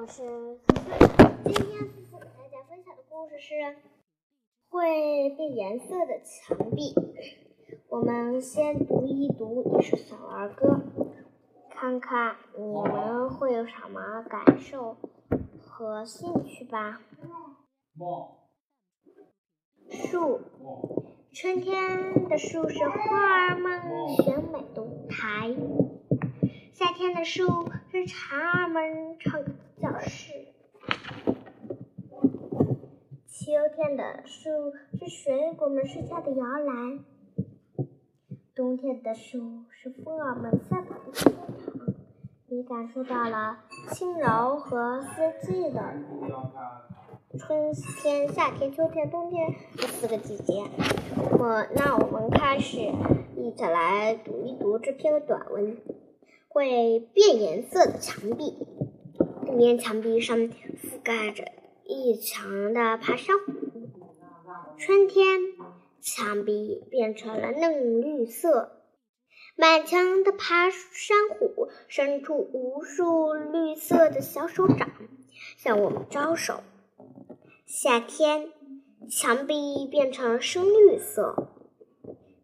我是思思。今天思思给大家分享的故事是会变颜色的墙壁。我们先读一读一首小儿歌，看看你们会有什么感受和兴趣吧。树，春天的树是花儿们选美的舞台。夏天的树是蝉儿们唱歌教室，秋天的树是水果们睡觉的摇篮，冬天的树是风儿们赛跑的操场。你感受到了轻柔和四季的春天、夏天、秋天、冬天这四个季节。么，那我们开始一起来读一读这篇短文。会变颜色的墙壁，面墙壁上覆盖着一层的爬山虎。春天，墙壁变成了嫩绿色，满墙的爬山虎伸出无数绿色的小手掌，向我们招手。夏天，墙壁变成深绿色，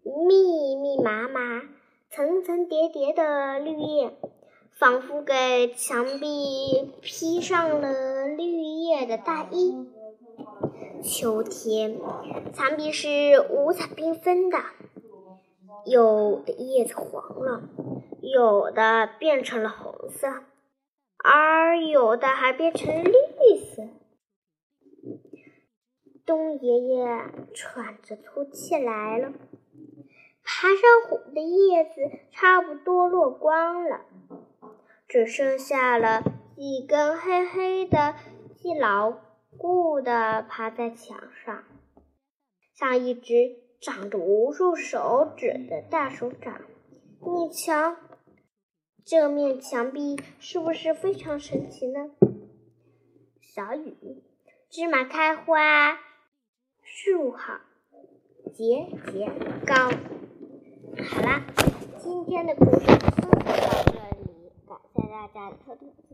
密密麻麻。层层叠叠的绿叶，仿佛给墙壁披上了绿叶的大衣。秋天，墙壁是五彩缤纷的，有的叶子黄了，有的变成了红色，而有的还变成绿色。冬爷爷喘着粗气来了。爬山虎的叶子差不多落光了，只剩下了几根黑黑的、既牢固的爬在墙上，像一只长着无数手指的大手掌。你瞧，这面墙壁是不是非常神奇呢？小雨，芝麻开花，树好节节高。好啦，今天的故事就到这里，家的收听。